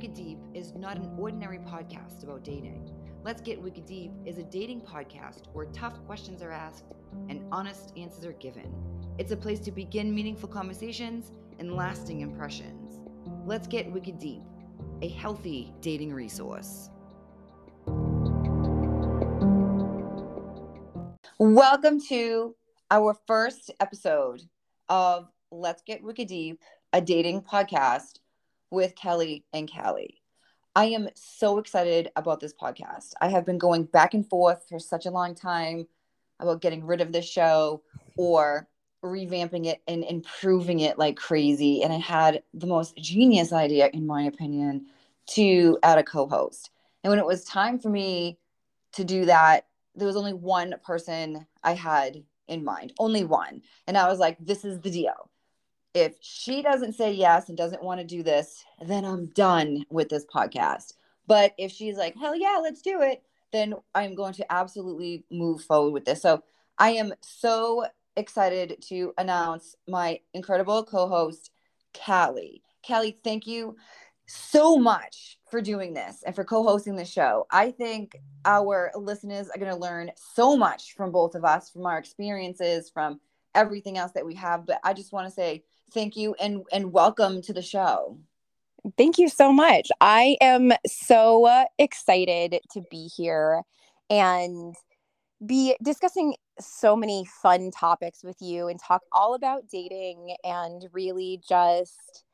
Wicked Deep is not an ordinary podcast about dating. Let's Get Wicked Deep is a dating podcast where tough questions are asked and honest answers are given. It's a place to begin meaningful conversations and lasting impressions. Let's Get Wicked Deep, a healthy dating resource. Welcome to our first episode of Let's Get Wicked Deep, a dating podcast with Kelly and Callie. I am so excited about this podcast. I have been going back and forth for such a long time about getting rid of this show or revamping it and improving it like crazy. And I had the most genius idea, in my opinion, to add a co host. And when it was time for me to do that, there was only one person I had in mind, only one. And I was like, this is the deal if she doesn't say yes and doesn't want to do this, then I'm done with this podcast. But if she's like, hell yeah, let's do it, then I'm going to absolutely move forward with this. So I am so excited to announce my incredible co host, Callie. Callie, thank you so much for doing this and for co hosting the show. I think our listeners are going to learn so much from both of us, from our experiences, from everything else that we have. But I just want to say thank you and and welcome to the show. Thank you so much. I am so uh, excited to be here and be discussing so many fun topics with you and talk all about dating and really just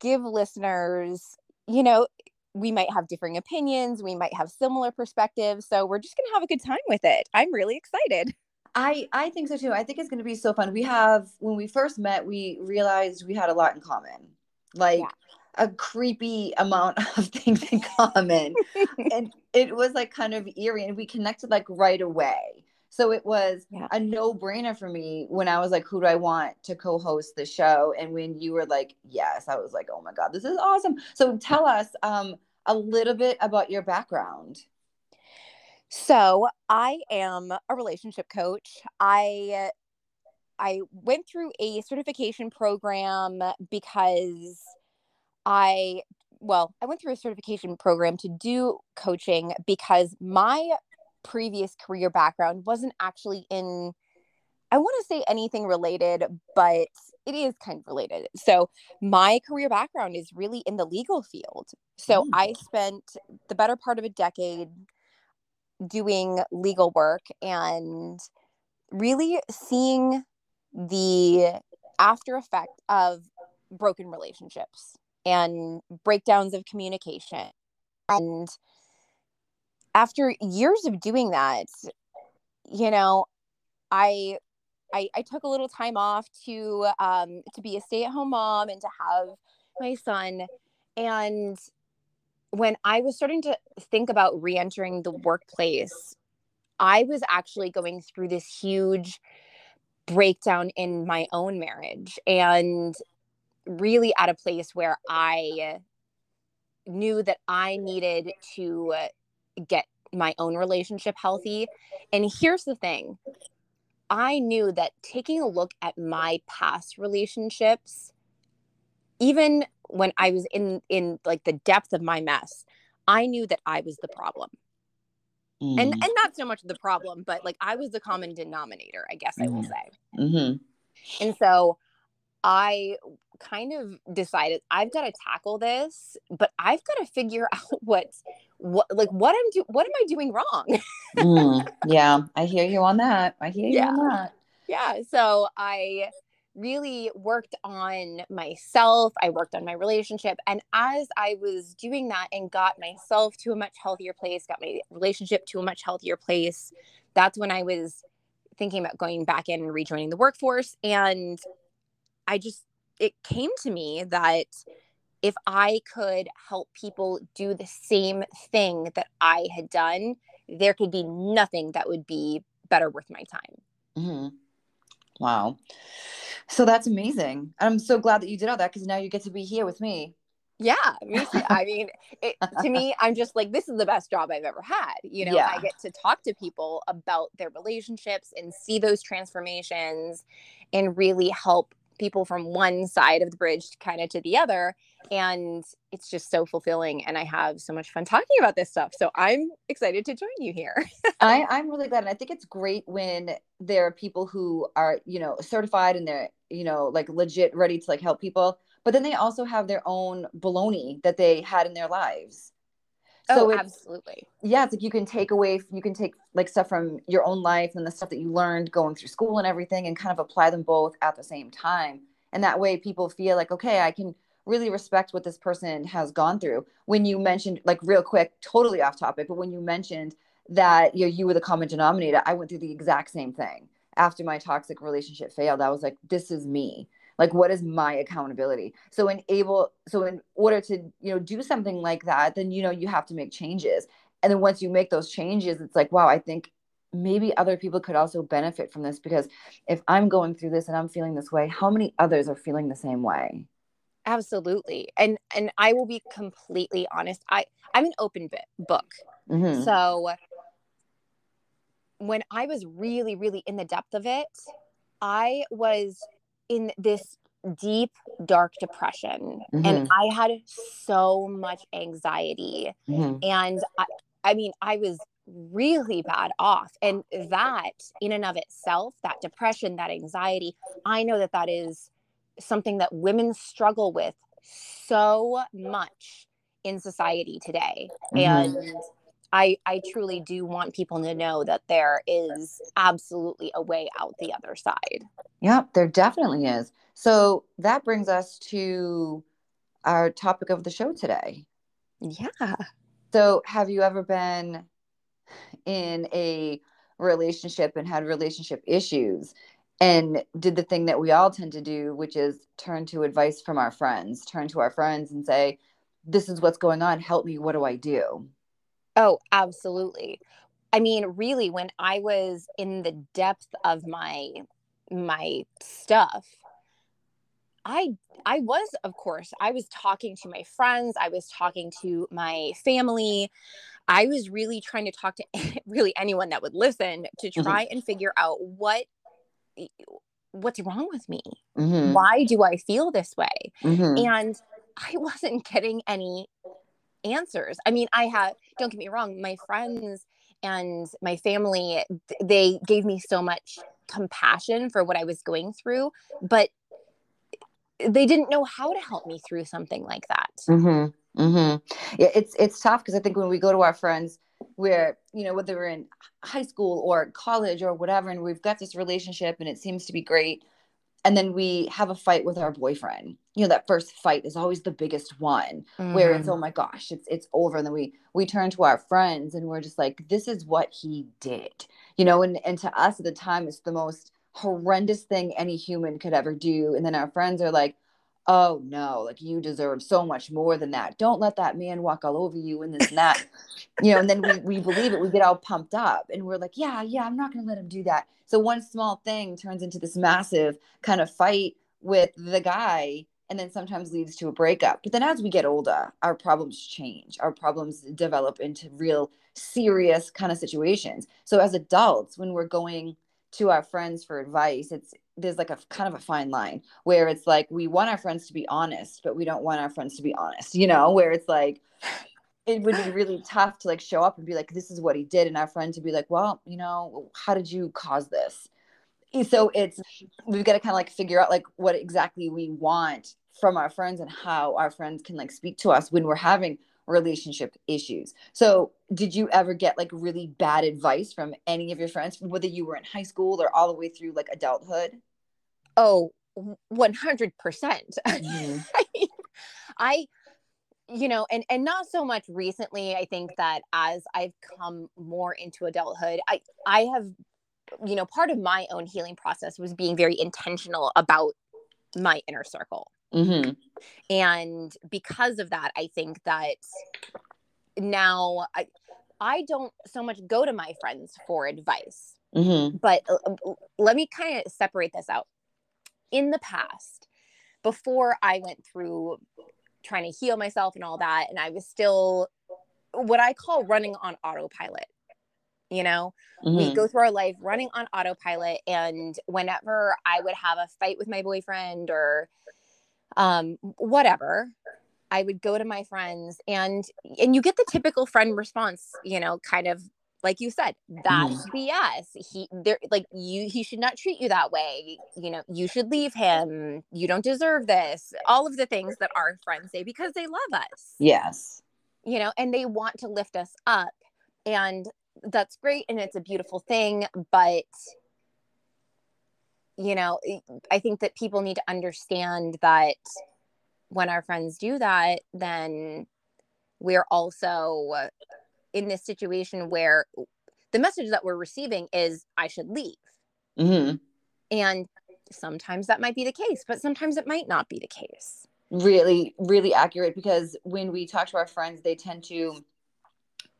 give listeners, you know, we might have differing opinions, we might have similar perspectives. So we're just going to have a good time with it. I'm really excited. I I think so too. I think it's going to be so fun. We have when we first met, we realized we had a lot in common. Like yeah. a creepy amount of things in common. and it was like kind of eerie and we connected like right away. So it was yeah. a no-brainer for me when I was like, who do I want to co-host the show? And when you were like, yes, I was like, oh my God, this is awesome. So tell us um, a little bit about your background. So I am a relationship coach. I I went through a certification program because I well, I went through a certification program to do coaching because my previous career background wasn't actually in I want to say anything related, but it is kind of related. So, my career background is really in the legal field. So, mm. I spent the better part of a decade doing legal work and really seeing the after effect of broken relationships and breakdowns of communication. And after years of doing that, you know, I I, I took a little time off to um, to be a stay at home mom and to have my son. And when I was starting to think about re entering the workplace, I was actually going through this huge breakdown in my own marriage and really at a place where I knew that I needed to get my own relationship healthy. And here's the thing I knew that taking a look at my past relationships, even when I was in in like the depth of my mess, I knew that I was the problem. Mm. And and not so much the problem, but like I was the common denominator, I guess mm. I will mm-hmm. say. Mm-hmm. And so I kind of decided I've got to tackle this, but I've got to figure out what what like what I'm do what am I doing wrong? mm, yeah, I hear you on that. I hear you yeah. on that. Yeah, so I really worked on myself. I worked on my relationship. And as I was doing that and got myself to a much healthier place, got my relationship to a much healthier place, that's when I was thinking about going back in and rejoining the workforce. And I just, it came to me that if I could help people do the same thing that I had done, there could be nothing that would be better worth my time. Mm-hmm. Wow. So that's amazing. I'm so glad that you did all that because now you get to be here with me. Yeah, me too. I mean, it, to me, I'm just like, this is the best job I've ever had. You know, yeah. I get to talk to people about their relationships and see those transformations and really help people from one side of the bridge kind of to the other and it's just so fulfilling and i have so much fun talking about this stuff so i'm excited to join you here. I, i'm really glad and i think it's great when there are people who are you know certified and they're you know like legit ready to like help people but then they also have their own baloney that they had in their lives. So oh, absolutely. Yeah it's like you can take away you can take like stuff from your own life and the stuff that you learned going through school and everything and kind of apply them both at the same time. And that way people feel like okay i can really respect what this person has gone through. When you mentioned like real quick totally off topic but when you mentioned that you know you were the common denominator i went through the exact same thing. After my toxic relationship failed i was like this is me. Like what is my accountability? So in able so in order to you know do something like that then you know you have to make changes. And then once you make those changes it's like wow i think maybe other people could also benefit from this because if i'm going through this and i'm feeling this way how many others are feeling the same way absolutely and and i will be completely honest i i'm an open book mm-hmm. so when i was really really in the depth of it i was in this deep dark depression mm-hmm. and i had so much anxiety mm-hmm. and I, I mean i was really bad off and that in and of itself that depression that anxiety i know that that is something that women struggle with so much in society today mm-hmm. and I, I truly do want people to know that there is absolutely a way out the other side. Yep, there definitely is. So that brings us to our topic of the show today. Yeah. So, have you ever been in a relationship and had relationship issues and did the thing that we all tend to do, which is turn to advice from our friends, turn to our friends and say, This is what's going on. Help me. What do I do? Oh, absolutely. I mean, really, when I was in the depth of my my stuff, I I was, of course, I was talking to my friends, I was talking to my family. I was really trying to talk to really anyone that would listen to mm-hmm. try mm-hmm. and figure out what what's wrong with me. Mm-hmm. Why do I feel this way? Mm-hmm. And I wasn't getting any answers. I mean, I have, don't get me wrong, my friends and my family, they gave me so much compassion for what I was going through, but they didn't know how to help me through something like that. Mm-hmm. Mm-hmm. Yeah, it's it's tough because I think when we go to our friends, we're you know whether we're in high school or college or whatever, and we've got this relationship and it seems to be great, and then we have a fight with our boyfriend you know that first fight is always the biggest one mm-hmm. where it's mm-hmm. oh my gosh it's it's over and then we we turn to our friends and we're just like this is what he did you know and and to us at the time it's the most horrendous thing any human could ever do and then our friends are like oh no, like you deserve so much more than that. Don't let that man walk all over you and this and that. you know, and then we, we believe it, we get all pumped up and we're like, yeah, yeah, I'm not going to let him do that. So one small thing turns into this massive kind of fight with the guy and then sometimes leads to a breakup. But then as we get older, our problems change. Our problems develop into real serious kind of situations. So as adults, when we're going to our friends for advice, it's there's like a kind of a fine line where it's like we want our friends to be honest, but we don't want our friends to be honest, you know, where it's like it would be really tough to like show up and be like, this is what he did, and our friend to be like, well, you know, how did you cause this? So it's we've got to kind of like figure out like what exactly we want from our friends and how our friends can like speak to us when we're having relationship issues. So, did you ever get like really bad advice from any of your friends, whether you were in high school or all the way through like adulthood? Oh, 100%. percent mm-hmm. I, you know, and and not so much recently. I think that as I've come more into adulthood, I I have, you know, part of my own healing process was being very intentional about my inner circle. Mm-hmm. And because of that, I think that now I, I don't so much go to my friends for advice. Mm-hmm. But uh, let me kind of separate this out. In the past, before I went through trying to heal myself and all that, and I was still what I call running on autopilot. You know, mm-hmm. we go through our life running on autopilot. And whenever I would have a fight with my boyfriend or um, whatever, I would go to my friends and and you get the typical friend response, you know, kind of like you said, that's mm. BS. He there like you he should not treat you that way. You know, you should leave him. You don't deserve this. All of the things that our friends say because they love us. Yes. You know, and they want to lift us up. And that's great and it's a beautiful thing, but you know, I think that people need to understand that when our friends do that, then we're also in this situation where the message that we're receiving is I should leave. Mm-hmm. And sometimes that might be the case, but sometimes it might not be the case. Really, really accurate because when we talk to our friends, they tend to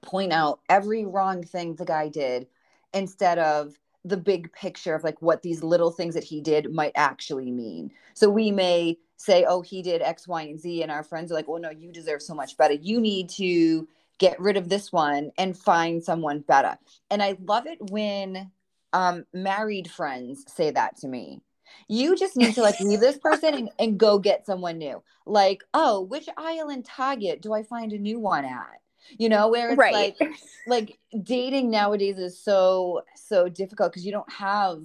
point out every wrong thing the guy did instead of the big picture of like what these little things that he did might actually mean. So we may say, oh, he did X, Y, and Z, and our friends are like, well, no, you deserve so much better. You need to get rid of this one and find someone better. And I love it when um, married friends say that to me. You just need to like leave this person and, and go get someone new. Like, oh, which aisle in Target do I find a new one at? You know, where it's right. like like dating nowadays is so so difficult because you don't have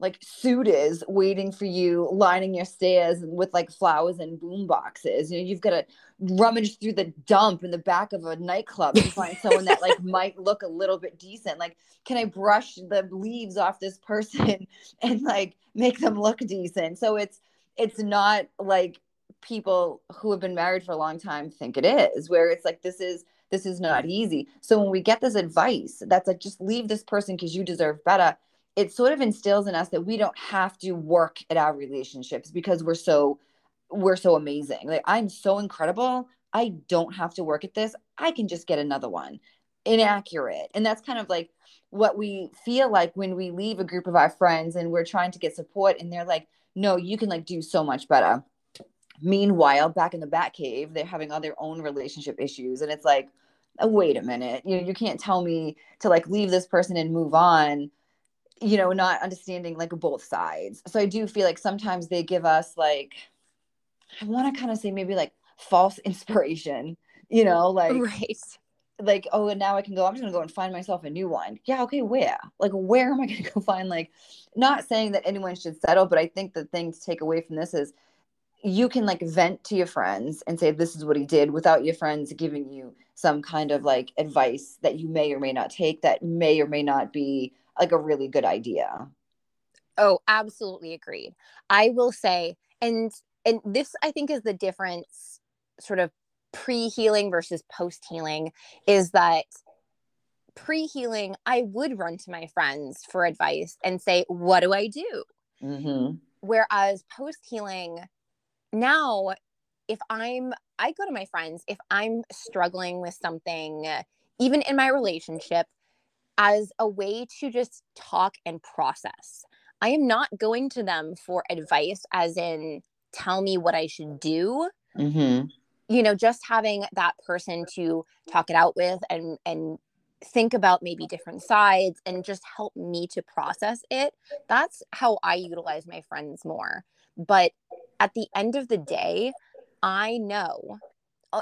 like suitors waiting for you lining your stairs with like flowers and boom boxes. You know you've got to rummage through the dump in the back of a nightclub to find someone that like might look a little bit decent. Like can i brush the leaves off this person and like make them look decent? So it's it's not like people who have been married for a long time think it is where it's like this is this is not easy so when we get this advice that's like just leave this person because you deserve better it sort of instills in us that we don't have to work at our relationships because we're so we're so amazing. Like I'm so incredible. I don't have to work at this. I can just get another one. Inaccurate. And that's kind of like what we feel like when we leave a group of our friends and we're trying to get support and they're like, "No, you can like do so much better." Meanwhile, back in the Bat Cave, they're having all their own relationship issues and it's like, oh, "Wait a minute. You know, you can't tell me to like leave this person and move on." you know, not understanding like both sides. So I do feel like sometimes they give us like, I want to kind of say maybe like false inspiration, you know, like, right. Like, oh, and now I can go, I'm just gonna go and find myself a new one. Yeah, okay, where? Like, where am I gonna go find like not saying that anyone should settle, but I think the thing to take away from this is you can like vent to your friends and say this is what he did without your friends giving you some kind of like advice that you may or may not take that may or may not be like a really good idea. Oh, absolutely agreed. I will say, and and this I think is the difference, sort of pre-healing versus post-healing, is that pre-healing, I would run to my friends for advice and say, "What do I do?" Mm-hmm. Whereas post-healing, now if I'm, I go to my friends if I'm struggling with something, even in my relationship, as a way to just talk and process. I am not going to them for advice, as in, tell me what I should do. Mm-hmm. You know, just having that person to talk it out with and, and, think about maybe different sides and just help me to process it. That's how I utilize my friends more. But at the end of the day, I know,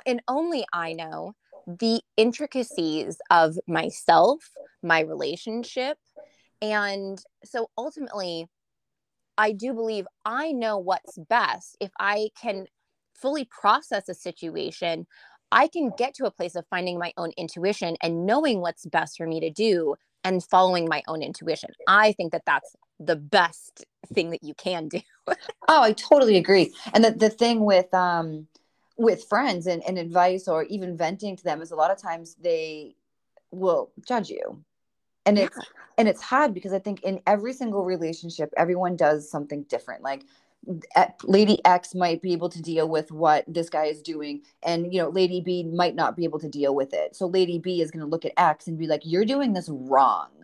and only I know, the intricacies of myself, my relationship. And so ultimately, I do believe I know what's best. If I can fully process a situation, I can get to a place of finding my own intuition and knowing what's best for me to do and following my own intuition. I think that that's the best thing that you can do. oh, I totally agree. And the, the thing with um with friends and, and advice or even venting to them is a lot of times they will judge you. And it's and it's hard because i think in every single relationship everyone does something different. Like lady x might be able to deal with what this guy is doing and you know lady b might not be able to deal with it. So lady b is going to look at x and be like you're doing this wrong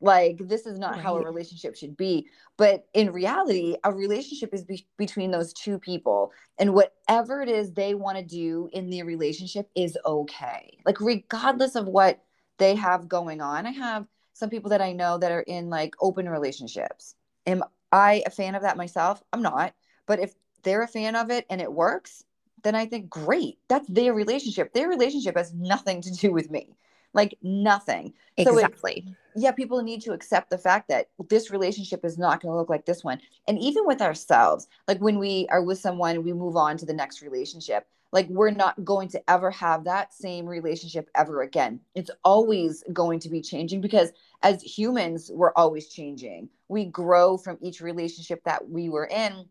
like this is not right. how a relationship should be but in reality a relationship is be- between those two people and whatever it is they want to do in the relationship is okay like regardless of what they have going on i have some people that I know that are in like open relationships. Am I a fan of that myself? I'm not. But if they're a fan of it and it works, then I think great. That's their relationship. Their relationship has nothing to do with me. Like nothing. Exactly. So it, yeah, people need to accept the fact that this relationship is not going to look like this one. And even with ourselves, like when we are with someone, we move on to the next relationship like we're not going to ever have that same relationship ever again it's always going to be changing because as humans we're always changing we grow from each relationship that we were in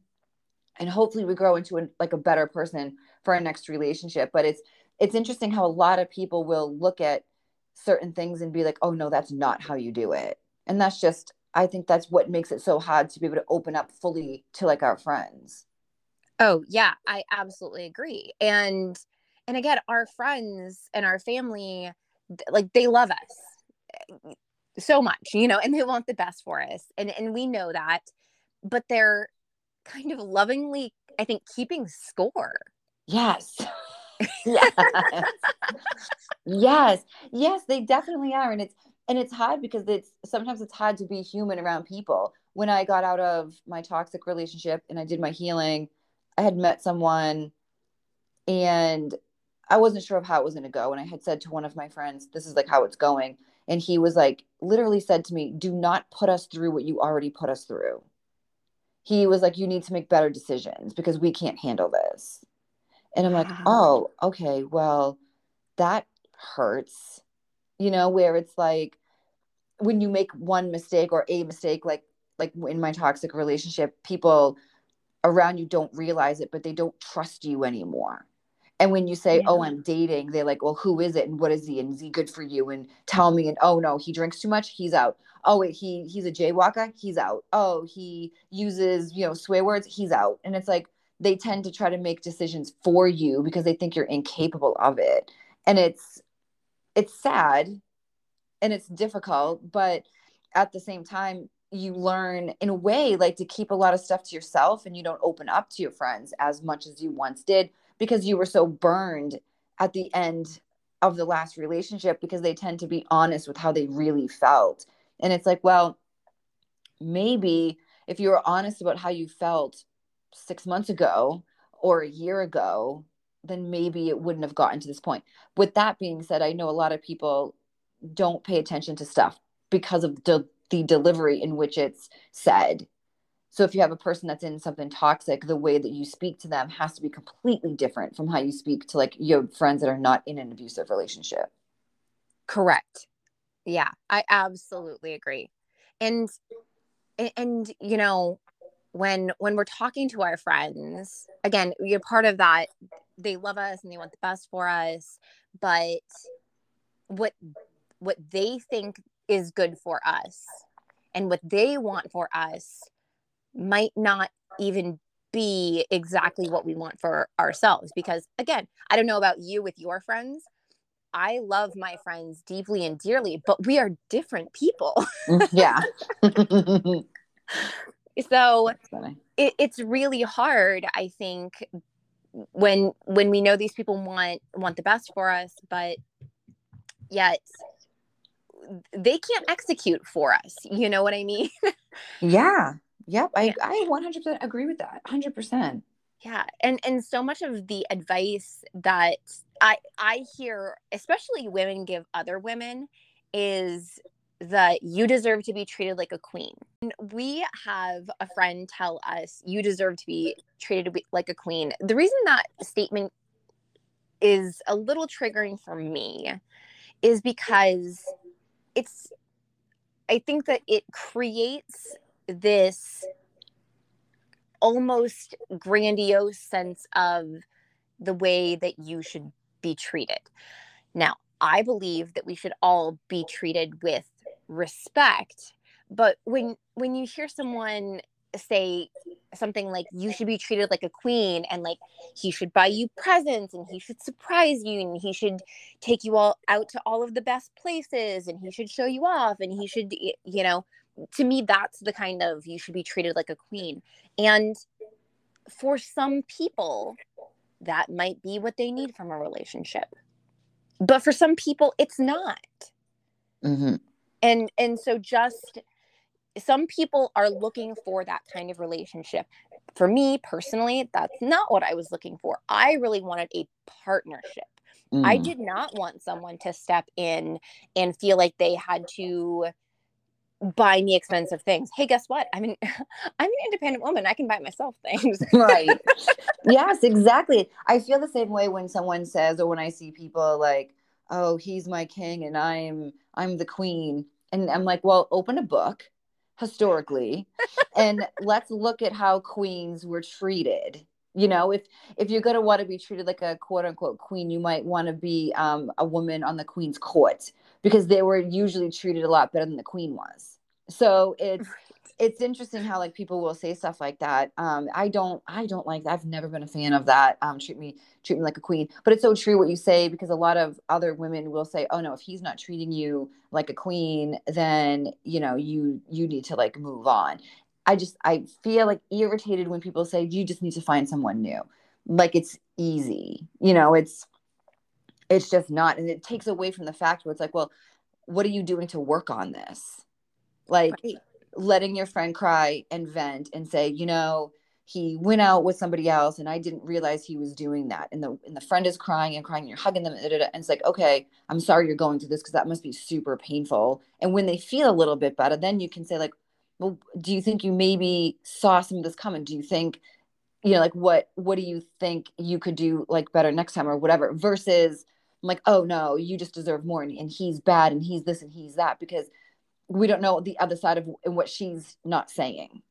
and hopefully we grow into a, like a better person for our next relationship but it's it's interesting how a lot of people will look at certain things and be like oh no that's not how you do it and that's just i think that's what makes it so hard to be able to open up fully to like our friends Oh, yeah, I absolutely agree. And and again, our friends and our family like they love us eh, so much, you know, and they want the best for us. And and we know that, but they're kind of lovingly I think keeping score. Yes. yes. yes. Yes, they definitely are and it's and it's hard because it's sometimes it's hard to be human around people. When I got out of my toxic relationship and I did my healing, I had met someone and I wasn't sure of how it was going to go. And I had said to one of my friends, this is like how it's going. And he was like, literally said to me, do not put us through what you already put us through. He was like, you need to make better decisions because we can't handle this. And I'm like, oh, okay, well, that hurts, you know, where it's like when you make one mistake or a mistake, like, like in my toxic relationship, people around you don't realize it, but they don't trust you anymore. And when you say, oh, yeah. "Oh, I'm dating," they're like, "Well, who is it? And what is he? And is he good for you?" And tell me. And oh no, he drinks too much. He's out. Oh wait, he he's a jaywalker. He's out. Oh, he uses you know swear words. He's out. And it's like they tend to try to make decisions for you because they think you're incapable of it. And it's it's sad, and it's difficult, but at the same time, you learn in a way like to keep a lot of stuff to yourself and you don't open up to your friends as much as you once did because you were so burned at the end of the last relationship because they tend to be honest with how they really felt and it's like well maybe if you were honest about how you felt 6 months ago or a year ago then maybe it wouldn't have gotten to this point with that being said i know a lot of people don't pay attention to stuff because of the the delivery in which it's said. So if you have a person that's in something toxic, the way that you speak to them has to be completely different from how you speak to like your friends that are not in an abusive relationship. Correct. Yeah, I absolutely agree. And and you know, when when we're talking to our friends, again, you're part of that they love us and they want the best for us, but what what they think is good for us and what they want for us might not even be exactly what we want for ourselves because again i don't know about you with your friends. I love my friends deeply and dearly but we are different people. Mm, yeah so it, it's really hard i think when when we know these people want want the best for us but yet they can't execute for us. You know what I mean? yeah. Yep. I, I 100% agree with that. 100%. Yeah. And, and so much of the advice that I, I hear, especially women give other women is that you deserve to be treated like a queen. We have a friend tell us you deserve to be treated like a queen. The reason that statement is a little triggering for me is because it's I think that it creates this almost grandiose sense of the way that you should be treated. Now, I believe that we should all be treated with respect, but when when you hear someone say something like you should be treated like a queen and like he should buy you presents and he should surprise you and he should take you all out to all of the best places and he should show you off and he should you know to me that's the kind of you should be treated like a queen and for some people that might be what they need from a relationship but for some people it's not mm-hmm. And and so just some people are looking for that kind of relationship. For me personally that's not what i was looking for. I really wanted a partnership. Mm. i did not want someone to step in and feel like they had to buy me expensive things. Hey guess what? I mean i'm an independent woman. I can buy myself things. Right. Yes exactly. I feel the same way when someone says or when i see people like oh he's my king and i'm i'm the queen and i'm like well open a book historically and let's look at how queens were treated. You know if if you're going to want to be treated like a quote unquote queen you might want to be um, a woman on the queen's court because they were usually treated a lot better than the queen was. So it's it's interesting how like people will say stuff like that. Um, I don't, I don't like. I've never been a fan of that. Um, treat me, treat me like a queen. But it's so true what you say because a lot of other women will say, "Oh no, if he's not treating you like a queen, then you know you you need to like move on." I just I feel like irritated when people say you just need to find someone new. Like it's easy, you know. It's it's just not, and it takes away from the fact where it's like, well, what are you doing to work on this? Like. Right letting your friend cry and vent and say, you know, he went out with somebody else and I didn't realize he was doing that. And the and the friend is crying and crying, and you're hugging them, and it's like, okay, I'm sorry you're going through this because that must be super painful. And when they feel a little bit better, then you can say, like, well, do you think you maybe saw some of this coming? Do you think, you know, like what what do you think you could do like better next time or whatever? Versus I'm like, oh no, you just deserve more and, and he's bad and he's this and he's that because we don't know the other side of what she's not saying.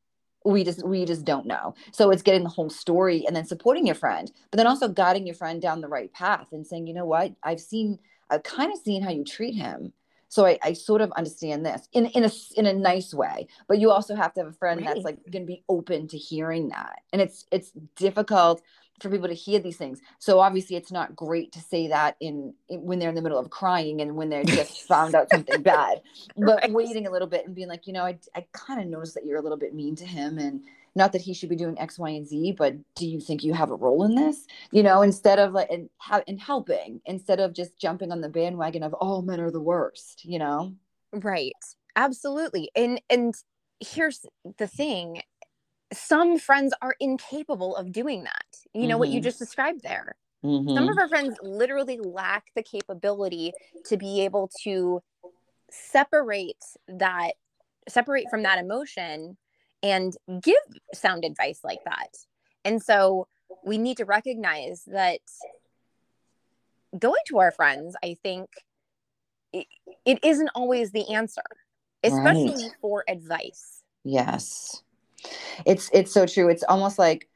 We just we just don't know. So it's getting the whole story and then supporting your friend but then also guiding your friend down the right path and saying you know what? I've seen i've kind of seen how you treat him. So I, I sort of understand this in, in a in a nice way but you also have to have a friend right. that's like going to be open to hearing that. And it's it's difficult for people to hear these things. So obviously, it's not great to say that in, in when they're in the middle of crying and when they're just found out something bad. But right. waiting a little bit and being like, you know, I I kind of noticed that you're a little bit mean to him, and not that he should be doing X, Y, and Z, but do you think you have a role in this? You know, instead of like and ha- and helping, instead of just jumping on the bandwagon of all men are the worst. You know, right? Absolutely, and and here's the thing some friends are incapable of doing that. You know mm-hmm. what you mm-hmm. just described there. Mm-hmm. Some of mm-hmm. our friends literally lack the capability to be able to separate that, separate from that emotion and give sound advice like that. And so we need to recognize that going to our friends, I think it, it isn't always the answer, especially right. for advice. Yes it's it's so true. It's almost like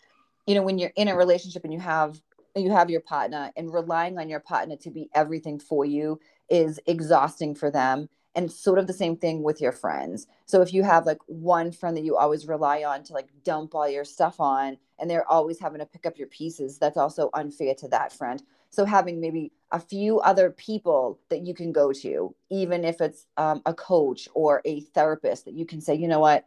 you know when you're in a relationship and you have you have your partner and relying on your partner to be everything for you is exhausting for them and sort of the same thing with your friends. So if you have like one friend that you always rely on to like dump all your stuff on and they're always having to pick up your pieces that's also unfair to that friend. So having maybe a few other people that you can go to even if it's um, a coach or a therapist that you can say you know what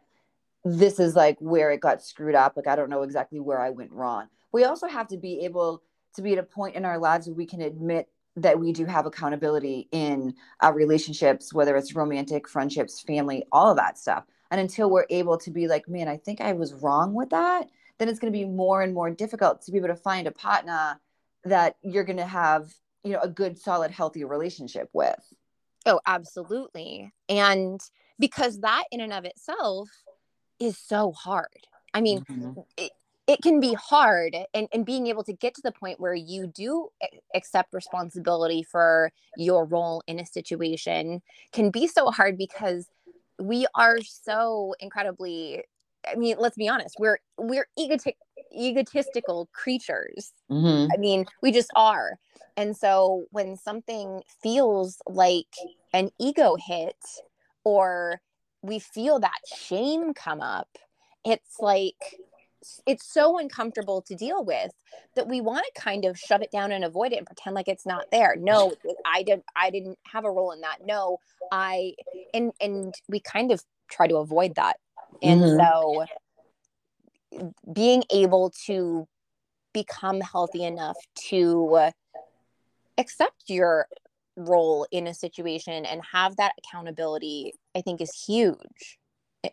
this is like where it got screwed up. Like, I don't know exactly where I went wrong. We also have to be able to be at a point in our lives where we can admit that we do have accountability in our relationships, whether it's romantic, friendships, family, all of that stuff. And until we're able to be like, man, I think I was wrong with that, then it's going to be more and more difficult to be able to find a partner that you're going to have, you know, a good, solid, healthy relationship with. Oh, absolutely. And because that in and of itself is so hard. I mean, mm-hmm. it, it can be hard and, and being able to get to the point where you do accept responsibility for your role in a situation can be so hard because we are so incredibly i mean let's be honest we're we're egotic, egotistical creatures mm-hmm. i mean we just are and so when something feels like an ego hit or we feel that shame come up, it's like it's so uncomfortable to deal with that we want to kind of shut it down and avoid it and pretend like it's not there. No, I didn't I didn't have a role in that. No, I and and we kind of try to avoid that. And mm-hmm. so being able to become healthy enough to accept your role in a situation and have that accountability i think is huge.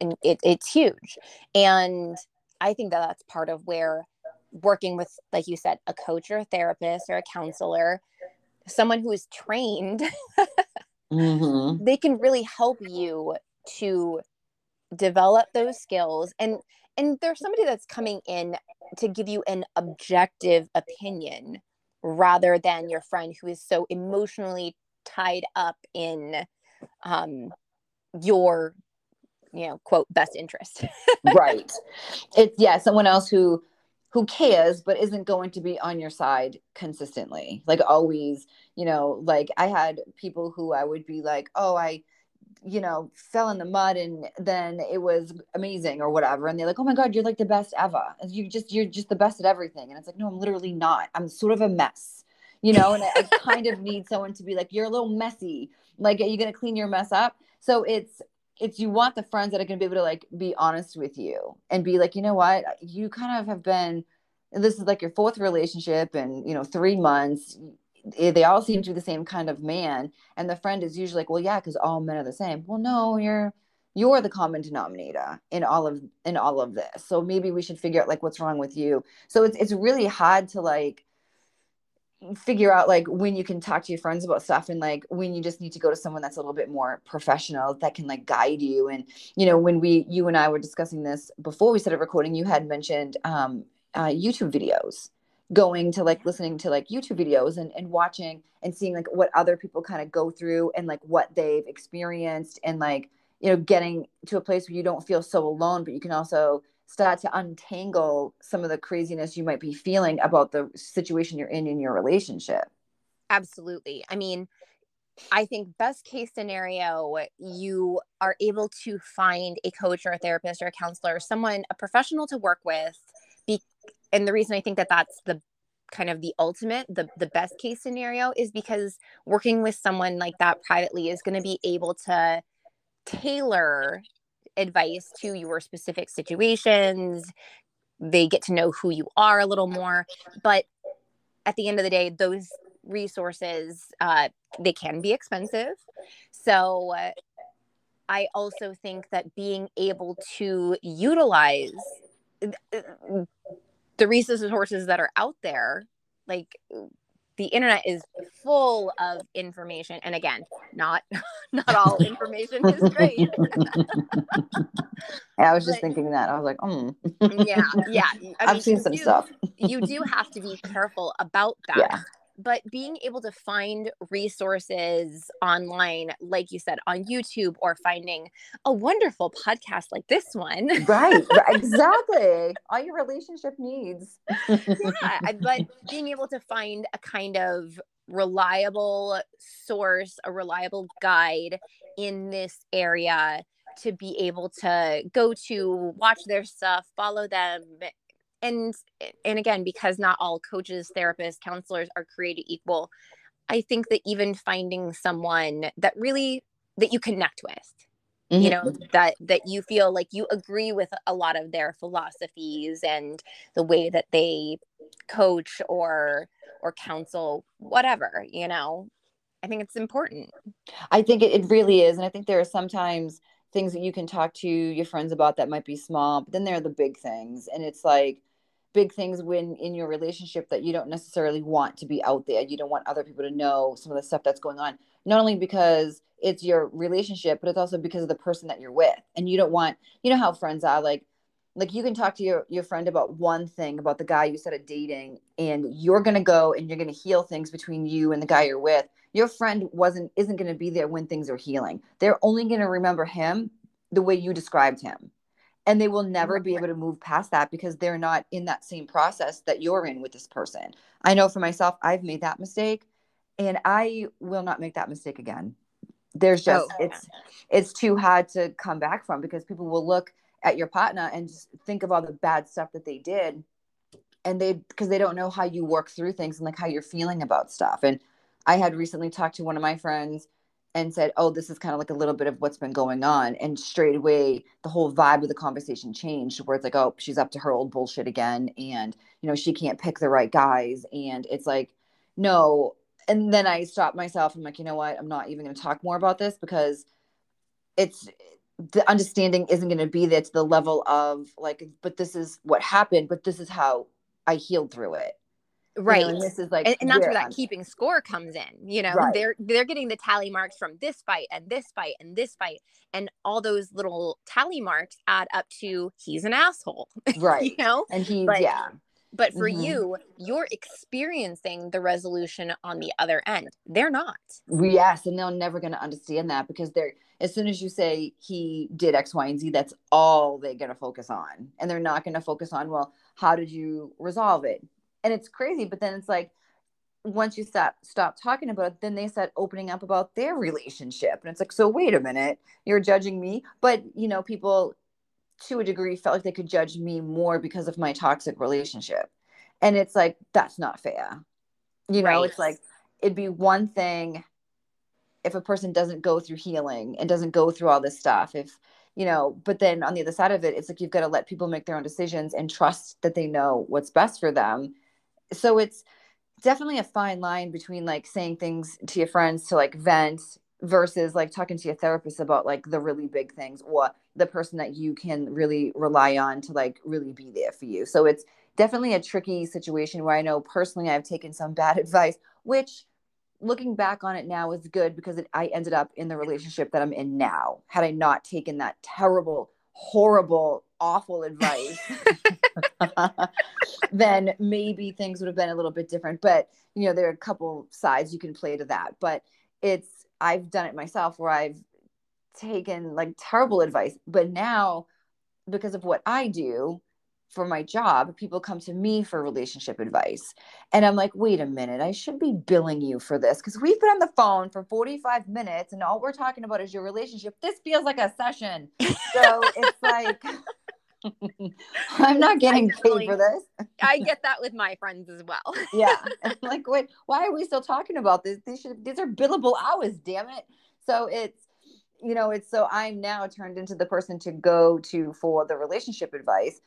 And it, it's huge. And i think that that's part of where working with like you said a coach or a therapist or a counselor someone who is trained mm-hmm. they can really help you to develop those skills. And and there's somebody that's coming in to give you an objective opinion rather than your friend who is so emotionally tied up in um, your you know quote best interest. Right. It's yeah someone else who who cares but isn't going to be on your side consistently. Like always you know like i had people who i would be like oh i you know, fell in the mud and then it was amazing or whatever. And they're like, oh my God, you're like the best ever. You just, you're just the best at everything. And it's like, no, I'm literally not. I'm sort of a mess, you know, and I, I kind of need someone to be like, you're a little messy. Like, are you going to clean your mess up? So it's, it's you want the friends that are going to be able to like be honest with you and be like, you know what, you kind of have been, this is like your fourth relationship and, you know, three months they all seem to be the same kind of man. And the friend is usually like well yeah because all men are the same. Well no you're you're the common denominator in all of in all of this. So maybe we should figure out like what's wrong with you. So it's it's really hard to like figure out like when you can talk to your friends about stuff and like when you just need to go to someone that's a little bit more professional that can like guide you. And you know when we you and I were discussing this before we started recording you had mentioned um uh, YouTube videos going to like listening to like YouTube videos and, and watching and seeing like what other people kind of go through and like what they've experienced and like, you know, getting to a place where you don't feel so alone, but you can also start to untangle some of the craziness you might be feeling about the situation you're in in your relationship. Absolutely. I mean, I think best case scenario, you are able to find a coach or a therapist or a counselor, someone, a professional to work with and the reason I think that that's the kind of the ultimate the the best case scenario is because working with someone like that privately is going to be able to tailor advice to your specific situations. They get to know who you are a little more but at the end of the day those resources uh, they can be expensive. So uh, i also think that being able to utilize the resources that are out there like the internet is full of information. And again not not all information is great. Yeah, i was just but, thinking that. I was like mm. yeah yeah. I have seen some do, stuff. you do have to be careful about that. yeah but being able to find resources online like you said on youtube or finding a wonderful podcast like this one. Right exactly all your relationship needs. Yeah but being able to find a kind of reliable source a reliable guide in this area to be able to go to watch their stuff follow them and and again because not all coaches therapists counselors are created equal i think that even finding someone that really that you connect with mm-hmm. you know that that you feel like you agree with a lot of their philosophies and the way that they coach or or counsel whatever you know i think it's important i think it, it really is and i think there are sometimes things that you can talk to your friends about that might be small but then there are the big things and it's like big things when in your relationship that you don't necessarily want to be out there. You don't want other people to know some of the stuff that's going on. Not only because it's your relationship, but it's also because of the person that you're with. And you don't want, you know how friends are like like you can talk to your your friend about one thing about the guy you started dating and you're going to go and you're going to heal things between you and the guy you're with. Your friend wasn't isn't going to be there when things are healing. They're only going to remember him the way you described him and they will never be able to move past that because they're not in that same process that you're in with this person. I know for myself, I've made that mistake and I will not make that mistake again. There's just oh. it's it's too hard to come back from because people will look at your partner and just think of all the bad stuff that they did and they because they don't know how you work through things and like how you're feeling about stuff. And I had recently talked to one of my friends and said, "Oh, this is kind of like a little bit of what's been going on," and straight away the whole vibe of the conversation changed, where it's like, "Oh, she's up to her old bullshit again," and you know she can't pick the right guys, and it's like, no, and then I stopped myself. I'm like, you know what? I'm not even going to talk more about this because it's the understanding isn't going to be there to the level of like, but this is what happened, but this is how I healed through it. Right. You know, and this is like, and, and that's where that keeping score comes in. You know, Right. they're they're getting the tally marks from this fight and this fight and this fight, and all those little tally marks add up to he's an asshole. right. you know, And he's, But- yeah, but for Mhm. you, you're experiencing the resolution on the other end. They're not. yes. And they're never going to understand that because they're, as soon as you say he did X, Y, and Z, that's all they're going to focus on. And they're not going to focus on, well, how did you resolve it? And it's crazy. But then it's like, once you stop stop talking about it, then they start opening up about their relationship. And it's like, so wait a minute, you're judging me. But you know, people to a degree felt like they could judge me more because of my toxic relationship. And it's like, that's not fair. You know, Right. it's like it'd be one thing if a person doesn't go through healing and doesn't go through all this stuff. If you know, but then on the other side of it, it's like you've got to let people make their own decisions and trust that they know what's best for them. So it's definitely a fine line between like saying things to your friends to like vent versus like talking to your therapist about like the really big things or the person that you can really rely on to like really be there for you. So it's definitely a tricky situation where I know personally I've taken some bad advice, which looking back on it now is good because it, I ended up in the relationship that I'm in now. Had I not taken that terrible, horrible, awful advice, then maybe things would have been a little bit different. But you know, there are a couple sides you can play to that. But it's I've done it myself where I've taken like terrible advice, but now because of what I do for my job, people come to me for relationship advice. And I'm like, wait a minute, I should be billing you for this because we've been on the phone for 45 minutes and all we're talking about is your relationship. This feels like a session. So it's like, I'm not getting paid for this. I get that with my friends as well. Yeah. Like, wait, why are we still talking about this? These should these are billable hours, damn it. So it's you know, it's so I'm now turned into the person to go to for the relationship advice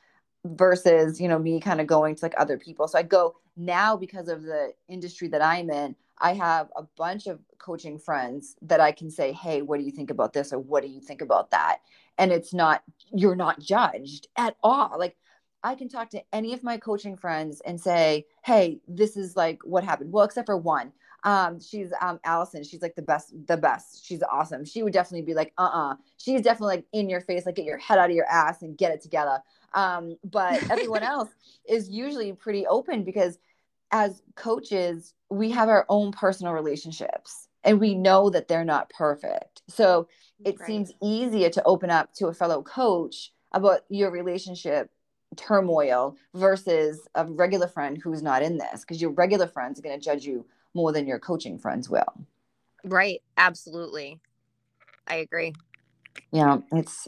versus, you know, me kind of going to like other people. So I go now because of the industry that I'm in, I have a bunch of coaching friends that I can say, "Hey, what do you think about this or what do you think about that?" And it's not you're not judged at all. Like I can talk to any of my coaching friends and say, "Hey, this is like what happened." Well, except for one. Um, she's um Allison. She's like the best, the best. She's awesome. She would definitely be like, "Uh-uh." She's definitely like in your face, like get your head out of your ass and get it together. Um, but everyone else is usually pretty open because as coaches, we have our own personal relationships and we know that they're not perfect. So it Right. seems easier to open up to a fellow coach about your relationship turmoil versus a regular friend who's not in this because your regular friends are going to judge you more than your coaching friends will. Right. Absolutely. I agree. Yeah, it's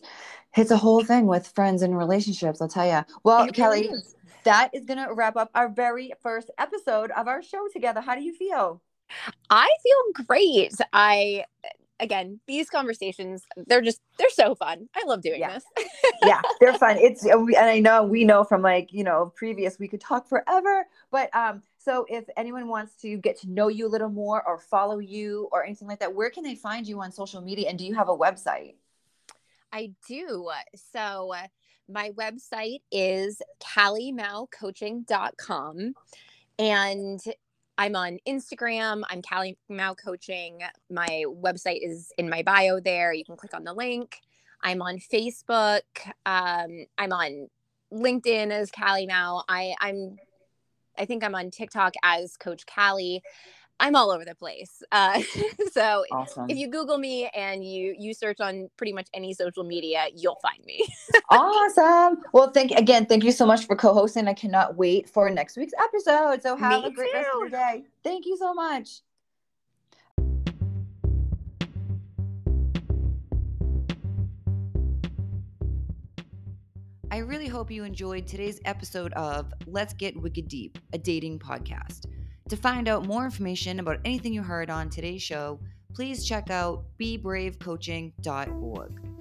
it's a whole thing with friends and relationships, I'll tell you. Well, It really Kelly, is. that is going to wrap up our very first episode of our show together. How do you feel? I feel great. I again, these conversations, they're just they're so fun. I love doing Yeah. this. yeah, they're fun. It's and and I know we know from like you know previous we could talk forever, but um. So if anyone wants to get to know you a little more or follow you or anything like that, where can they find you on social media? And do you have a website? I do. So uh, my website is calliemalcoaching.com and I'm on Instagram. I'm Callie Mao Coaching. My website is in my bio there. You can click on the link. I'm on Facebook. Um, I'm on LinkedIn as Callie Mao. I, I'm I think I'm on TikTok as Coach Callie. I'm all over the place. Uh, so Awesome. if you google me and you you search on pretty much any social media you'll find me awesome. Well, thank again. Thank you so much for co-hosting. I cannot wait for next week's episode. So have Me a great rest of your day. Thank you so much. I really hope you enjoyed today's episode of Let's Get Wicked Deep, a dating podcast. To find out more information about anything you heard on today's show, please check out bebravecoaching.org.